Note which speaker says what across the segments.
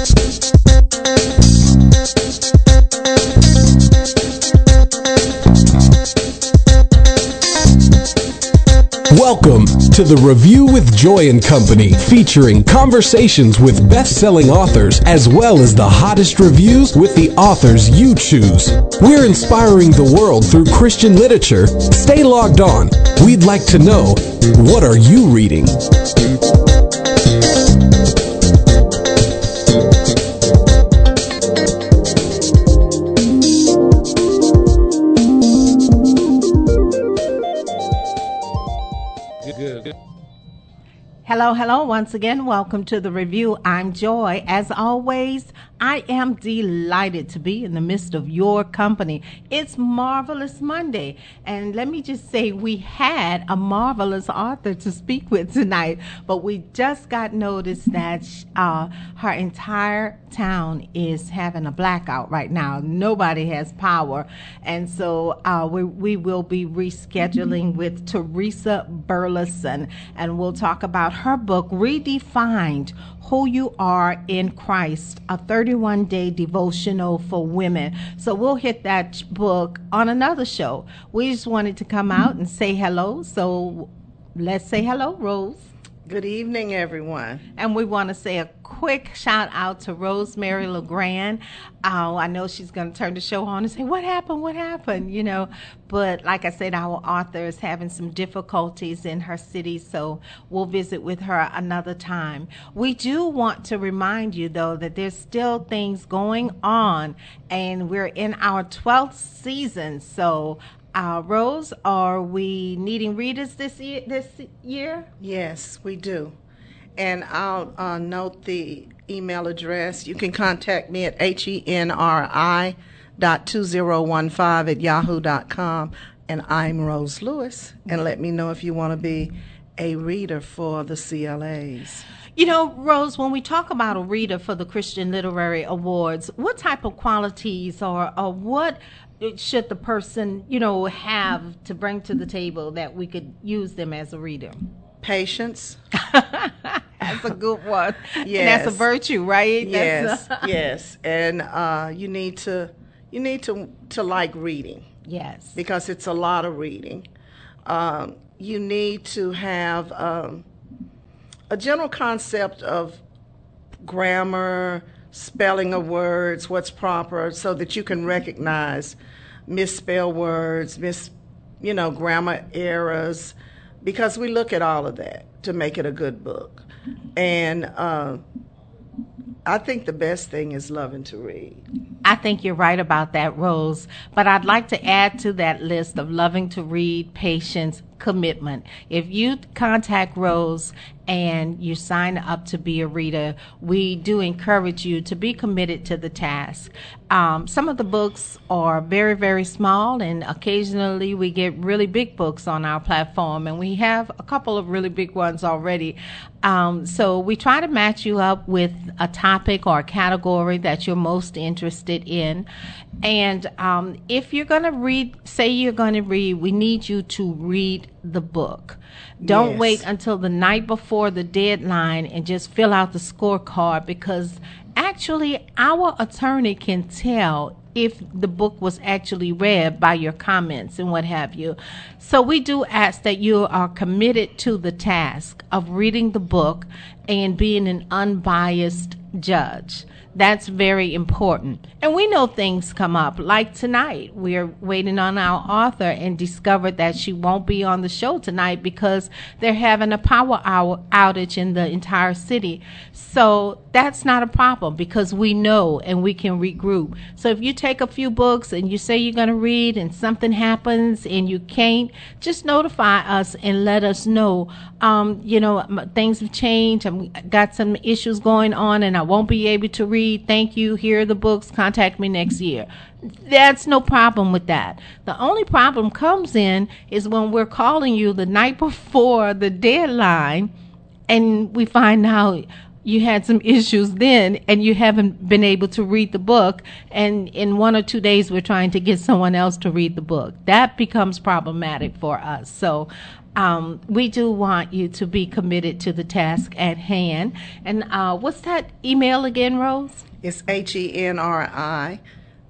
Speaker 1: Welcome to the Review with Joy and Company, featuring conversations with best-selling authors as well as the hottest reviews with the authors you choose. We're inspiring the world through Christian literature. Stay logged on. We'd like to know, what are you reading?
Speaker 2: Hello, hello. Once again, welcome to the review. I'm Joy. As always, I am delighted to be in the midst of your company. It's Marvelous Monday. And let me just say, we had a marvelous author to speak with tonight, but we just got notice that uh, her entire town is having a blackout right now. Nobody has power. And so uh, we, we will be rescheduling with Teresa Burleson, and we'll talk about her book, Redefined Who You Are in Christ, a 31 day devotional for women. So we'll hit that book on another show. We just wanted to come out and say hello. So let's say hello, Rose.
Speaker 3: Good evening, everyone.
Speaker 2: And we want to say a quick shout out to Rosemary LeGrand. Uh, I know she's going to turn the show on and say, What happened? What happened? You know, but like I said, our author is having some difficulties in her city, so we'll visit with her another time. We do want to remind you, though, that there's still things going on, and we're in our 12th season, so uh, Rose, are we needing readers this year? This year?
Speaker 3: Yes, we do. And I'll uh, note the email address. You can contact me at henri dot two zero one five at yahoo dot com. And I'm Rose Lewis. And let me know if you want to be a reader for the CLAs.
Speaker 2: You know, Rose, when we talk about a reader for the Christian Literary Awards, what type of qualities or, or what should the person, you know, have to bring to the table that we could use them as a reader?
Speaker 3: Patience.
Speaker 2: that's a good one. Yes. And that's a virtue, right?
Speaker 3: Yes. yes. And uh, you need to you need to to like reading.
Speaker 2: Yes.
Speaker 3: Because it's a lot of reading. Um, you need to have um, a general concept of grammar, spelling of words, what's proper, so that you can recognize misspell words, miss, you know, grammar errors, because we look at all of that to make it a good book. And uh, I think the best thing is loving to read.
Speaker 2: I think you're right about that, Rose. But I'd like to add to that list of loving to read, patience, commitment. If you contact Rose and you sign up to be a reader, we do encourage you to be committed to the task. Um, some of the books are very, very small, and occasionally we get really big books on our platform, and we have a couple of really big ones already. Um, so we try to match you up with a topic or a category that you're most interested in. And um, if you're going to read, say you're going to read, we need you to read the book. Don't yes. wait until the night before the deadline and just fill out the scorecard because actually our attorney can tell if the book was actually read by your comments and what have you. So we do ask that you are committed to the task of reading the book and being an unbiased judge. That's very important. And we know things come up. Like tonight, we're waiting on our author and discovered that she won't be on the show tonight because they're having a power hour outage in the entire city. So that's not a problem because we know and we can regroup. So if you take a few books and you say you're going to read and something happens and you can't, just notify us and let us know. Um, you know, things have changed. I've got some issues going on and I won't be able to read. Thank you, here are the books, contact me next year. That's no problem with that. The only problem comes in is when we're calling you the night before the deadline and we find out you had some issues then and you haven't been able to read the book and in one or two days we're trying to get someone else to read the book. That becomes problematic for us. So um, we do want you to be committed to the task at hand. And uh, what's that email again, Rose?
Speaker 3: It's H E N R I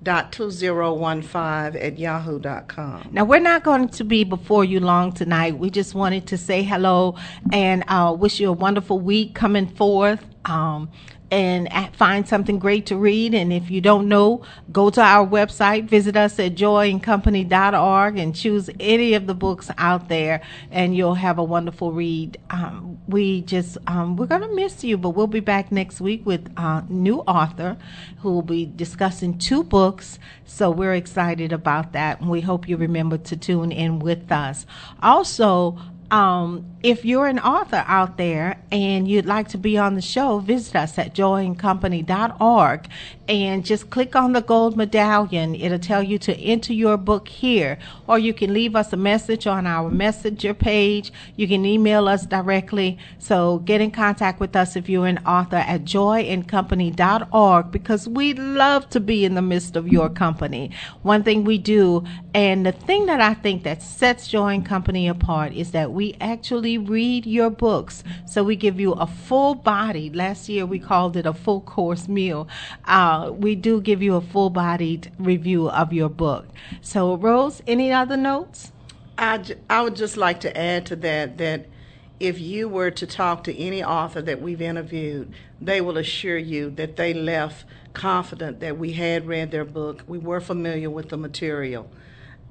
Speaker 3: dot two zero one five at yahoo.com.
Speaker 2: Now we're not going to be before you long tonight. We just wanted to say hello and uh, wish you a wonderful week coming forth. Um, and find something great to read. And if you don't know, go to our website, visit us at joyandcompany.org and choose any of the books out there and you'll have a wonderful read. Um, we just, um, we're going to miss you, but we'll be back next week with a new author who will be discussing two books. So we're excited about that. And we hope you remember to tune in with us. Also, um, if you're an author out there and you'd like to be on the show, visit us at joyandcompany.org and just click on the gold medallion. It'll tell you to enter your book here, or you can leave us a message on our messenger page. You can email us directly. So get in contact with us if you're an author at joyandcompany.org because we'd love to be in the midst of your company. One thing we do, and the thing that I think that sets Joy and Company apart is that we actually read your books. So we give you a full body. Last year we called it a full course meal. Uh, we do give you a full bodied review of your book. So, Rose, any other notes?
Speaker 3: I, I would just like to add to that that if you were to talk to any author that we've interviewed, they will assure you that they left confident that we had read their book, we were familiar with the material,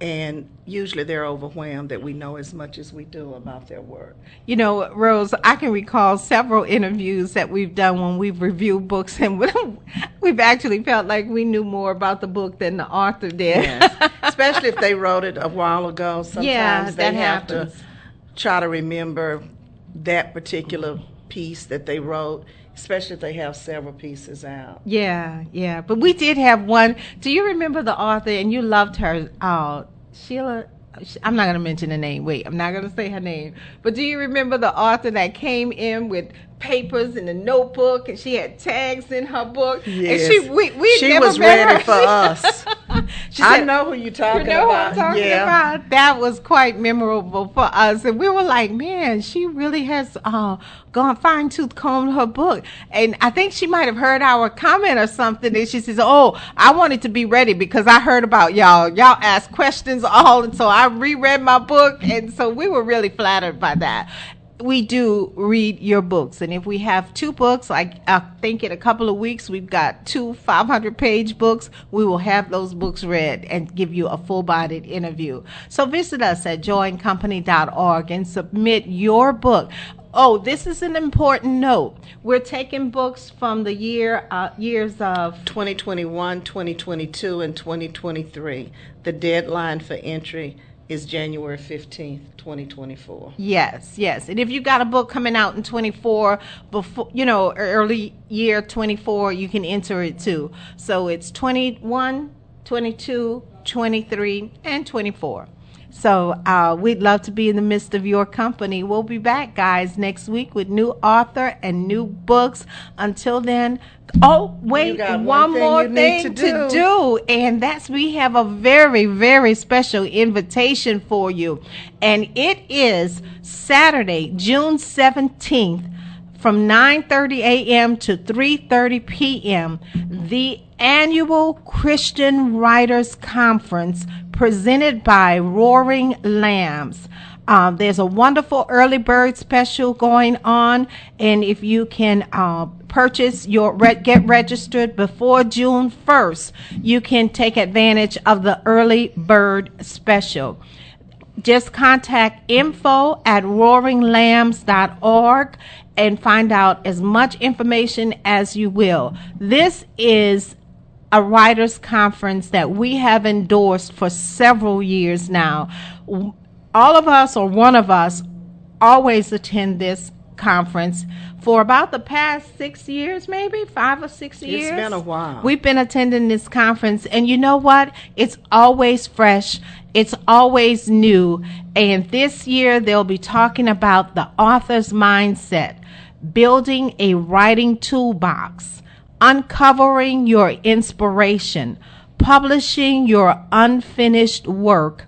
Speaker 3: and usually they're overwhelmed that we know as much as we do about their work.
Speaker 2: You know, Rose, I can recall several interviews that we've done when we've reviewed books, and we've actually felt like we knew more about the book than the author did.
Speaker 3: Yes. Especially if they wrote it a while ago. Sometimes
Speaker 2: yeah,
Speaker 3: they have
Speaker 2: happens.
Speaker 3: to try to remember that particular piece that they wrote especially if they have several pieces out.
Speaker 2: Yeah, yeah. But we did have one. Do you remember the author? And you loved her, uh, Sheila. I'm not going to mention the name. Wait, I'm not going to say her name. But do you remember the author that came in with papers and a notebook and she had tags in her book?
Speaker 3: Yes.
Speaker 2: And she, we, we
Speaker 3: she
Speaker 2: never
Speaker 3: was ready
Speaker 2: her.
Speaker 3: for us.
Speaker 2: She
Speaker 3: I
Speaker 2: said,
Speaker 3: know who you're talking
Speaker 2: you know
Speaker 3: about.
Speaker 2: What I'm talking
Speaker 3: yeah.
Speaker 2: about? That was quite memorable for us, and we were like, "Man, she really has uh, gone fine tooth combed her book." And I think she might have heard our comment or something, and she says, "Oh, I wanted to be ready because I heard about y'all. Y'all asked questions all, and so I reread my book, and so we were really flattered by that." We do read your books. And if we have two books, like I think in a couple of weeks, we've got two 500 page books, we will have those books read and give you a full bodied interview. So visit us at joyandcompany.org and submit your book. Oh, this is an important note. We're taking books from the year uh, years of
Speaker 3: 2021, 2022, and 2023. The deadline for entry is January 15th, 2024.
Speaker 2: Yes, yes. And if you got a book coming out in 24 before, you know, early year 24, you can enter it too. So it's 21, 22, 23, and 24. So uh, we'd love to be in the midst of your company. We'll be back, guys, next week with new author and new books. Until then, oh wait,
Speaker 3: one,
Speaker 2: one
Speaker 3: thing
Speaker 2: more thing
Speaker 3: to do.
Speaker 2: to do, and that's we have a very very special invitation for you, and it is Saturday, June seventeenth from 9:30 a.m. to 3:30 p.m. the annual Christian Writers Conference presented by Roaring Lambs. Um, there's a wonderful early bird special going on, and if you can uh, purchase your re- get registered before June 1st, you can take advantage of the early bird special just contact info at roaringlambs.org and find out as much information as you will. This is a writers conference that we have endorsed for several years now. All of us or one of us always attend this conference for about the past six years, maybe five or six years.
Speaker 3: It's been a while.
Speaker 2: We've been attending this conference, and you know what? It's always fresh. It's always new. And this year they'll be talking about the author's mindset, building a writing toolbox, uncovering your inspiration, publishing your unfinished work,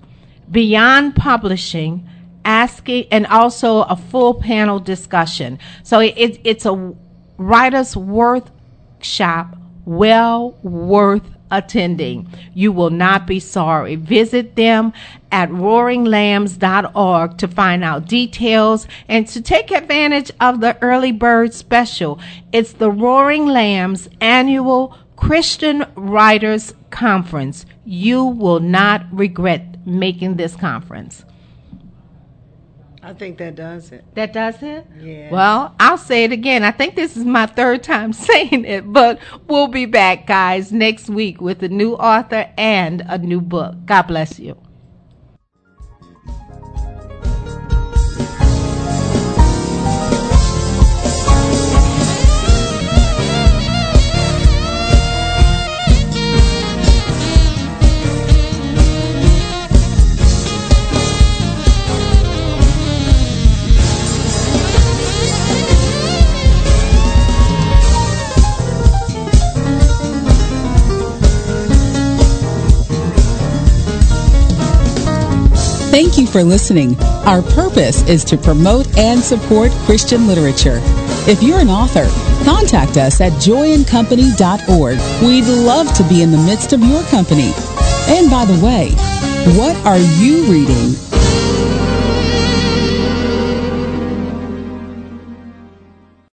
Speaker 2: beyond publishing, asking, and also a full panel discussion. So it, it, it's a writer's workshop well worth attending. You will not be sorry. Visit them at roaringlambs.org to find out details and to take advantage of the early bird special. It's the Roaring Lambs annual Christian Writers Conference. You will not regret making this conference.
Speaker 3: I think that does it.
Speaker 2: That does it?
Speaker 3: Yeah.
Speaker 2: Well, I'll say it again. I think this is my third time saying it, but we'll be back, guys, next week with a new author and a new book. God bless you.
Speaker 4: Thank you for listening. Our purpose is to promote and support Christian literature. If you're an author, contact us at joyandcompany.org. We'd love to be in the midst of your company. And by the way, what are you reading